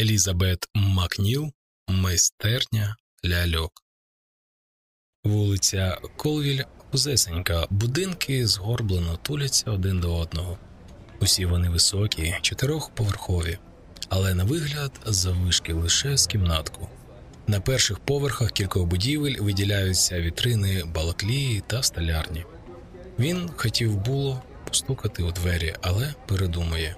Елізабет Макніл, майстерня ляльок. Вулиця Колвіль Узесенька. Будинки згорблено туляться один до одного. Усі вони високі, чотирьохповерхові, але на вигляд заввишки лише з кімнатку. На перших поверхах кількох будівель виділяються вітрини балаклії та столярні. Він хотів було постукати у двері, але передумує.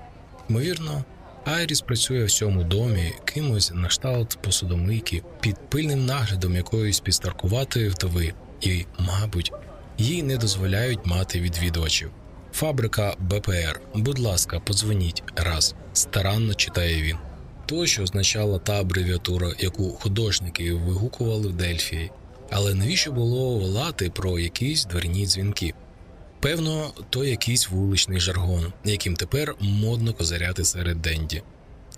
Ймовірно, Айріс працює в цьому домі кимось на шталт посудомийки під пильним наглядом якоїсь підстаркуватої вдови, і, мабуть, їй не дозволяють мати відвідувачів. Фабрика БПР. Будь ласка, подзвоніть раз. Старанно читає він. То, що означала та абревіатура, яку художники вигукували в Дельфії. Але навіщо було волати про якісь дверні дзвінки? Певно, то якийсь вуличний жаргон, яким тепер модно козиряти серед денді.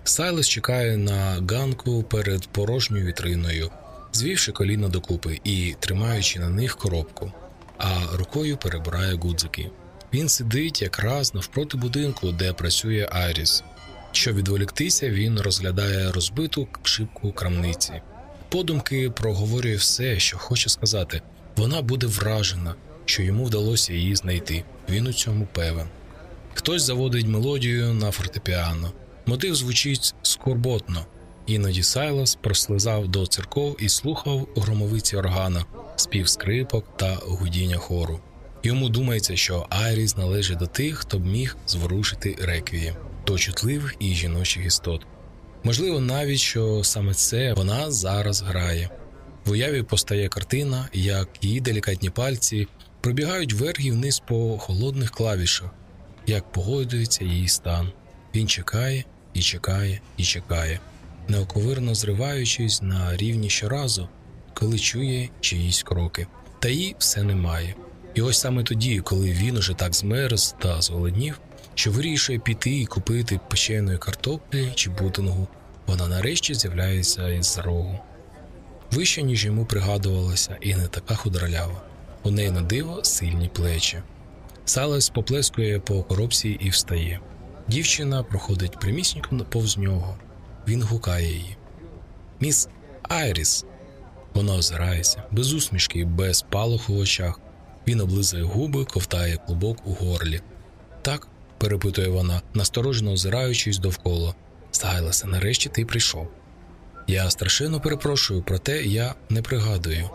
Сайлес чекає на ганку перед порожньою вітриною, звівши коліна докупи і тримаючи на них коробку, а рукою перебирає гудзики. Він сидить якраз навпроти будинку, де працює Айріс. Щоб відволіктися, він розглядає розбиту шибку крамниці. Подумки проговорює все, що хоче сказати. Вона буде вражена, що йому вдалося її знайти. Він у цьому певен. Хтось заводить мелодію на фортепіано. Мотив звучить скорботно. Іноді Сайлас прослизав до церков і слухав громовиці органа, спів скрипок та гудіння хору. Йому думається, що Айріс належить до тих, хто б міг зворушити реквієм, до чутливих і жіночих істот. Можливо, навіть що саме це вона зараз грає. В уяві постає картина, як її делікатні пальці пробігають вверх вниз по холодних клавішах, як погодується її стан. Він чекає і чекає і чекає, неоковирно зриваючись на рівні щоразу, коли чує чиїсь кроки. Та їй все немає. І ось саме тоді, коли він уже так змерз та зголоднів, що вирішує піти і купити печеної картоплі чи бутингу, вона нарешті з'являється із рогу. Вище, ніж йому пригадувалося, і не така худралява. У неї на диво сильні плечі. Салес поплескує по коробці і встає. Дівчина проходить прямісінько повз нього. Він гукає її. Міс Айріс. Вона озирається, без усмішки, без палоху в очах. Він облизує губи, ковтає клубок у горлі. Так, перепитує вона, насторожено озираючись довкола. Сайласе, нарешті ти прийшов. Я страшенно перепрошую, проте я не пригадую.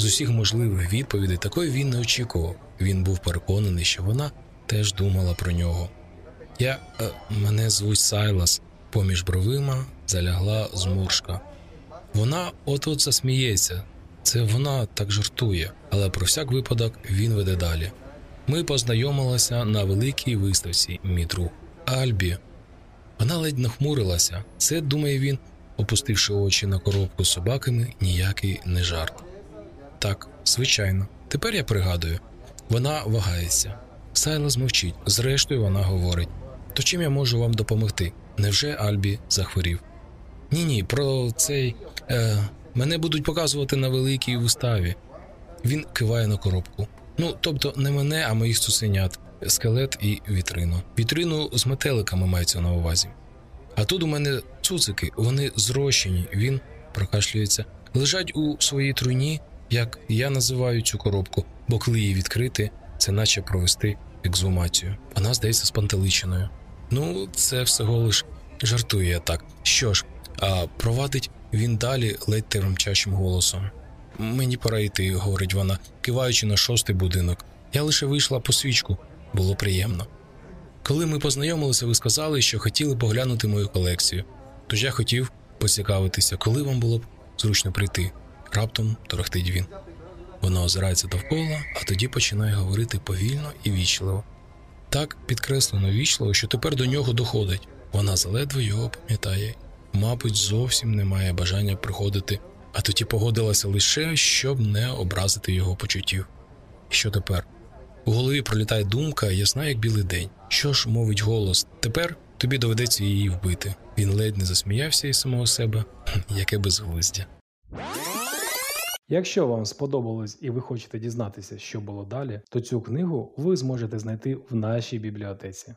З усіх можливих відповідей такої він не очікував. Він був переконаний, що вона теж думала про нього. Я е, мене звуть Сайлас, поміж бровима залягла зморшка. Вона от-от засміється, це вона так жартує, але про всяк випадок він веде далі. Ми познайомилися на великій виставці, мій друг Альбі. Вона ледь нахмурилася. Це, думає він, опустивши очі на коробку з собаками, ніякий не жарт. Так, звичайно, тепер я пригадую, вона вагається. Сайла змовчить, зрештою, вона говорить: то чим я можу вам допомогти? Невже Альбі захворів? Ні, ні, про цей. Е, Мене будуть показувати на великій виставі. Він киває на коробку. Ну, тобто, не мене, а моїх цуценят, скелет і вітрину. Вітрину з метеликами мається на увазі. А тут у мене цуцики, вони зрощені, він прокашлюється, лежать у своїй труні, як я називаю цю коробку, бо коли її відкрити, це наче провести екзумацію. Вона здається спантеличеною. Ну, це всього лиш жартує так. Що ж, а провадить він далі ледь тремчачим голосом. Мені пора йти, говорить вона, киваючи на шостий будинок. Я лише вийшла по свічку, було приємно. Коли ми познайомилися, ви сказали, що хотіли поглянути мою колекцію, тож я хотів поцікавитися, коли вам було б зручно прийти. Раптом торохтить він. Вона озирається довкола, а тоді починає говорити повільно і вічливо. Так підкреслено вічливо, що тепер до нього доходить. Вона заледве його пам'ятає мабуть, зовсім не має бажання приходити, а тоді погодилася лише, щоб не образити його почуттів. Що тепер? У голові пролітає думка, ясна, як білий день. Що ж, мовить голос, тепер тобі доведеться її вбити. Він ледь не засміявся із самого себе, яке безглуздя. Якщо вам сподобалось і ви хочете дізнатися, що було далі, то цю книгу ви зможете знайти в нашій бібліотеці.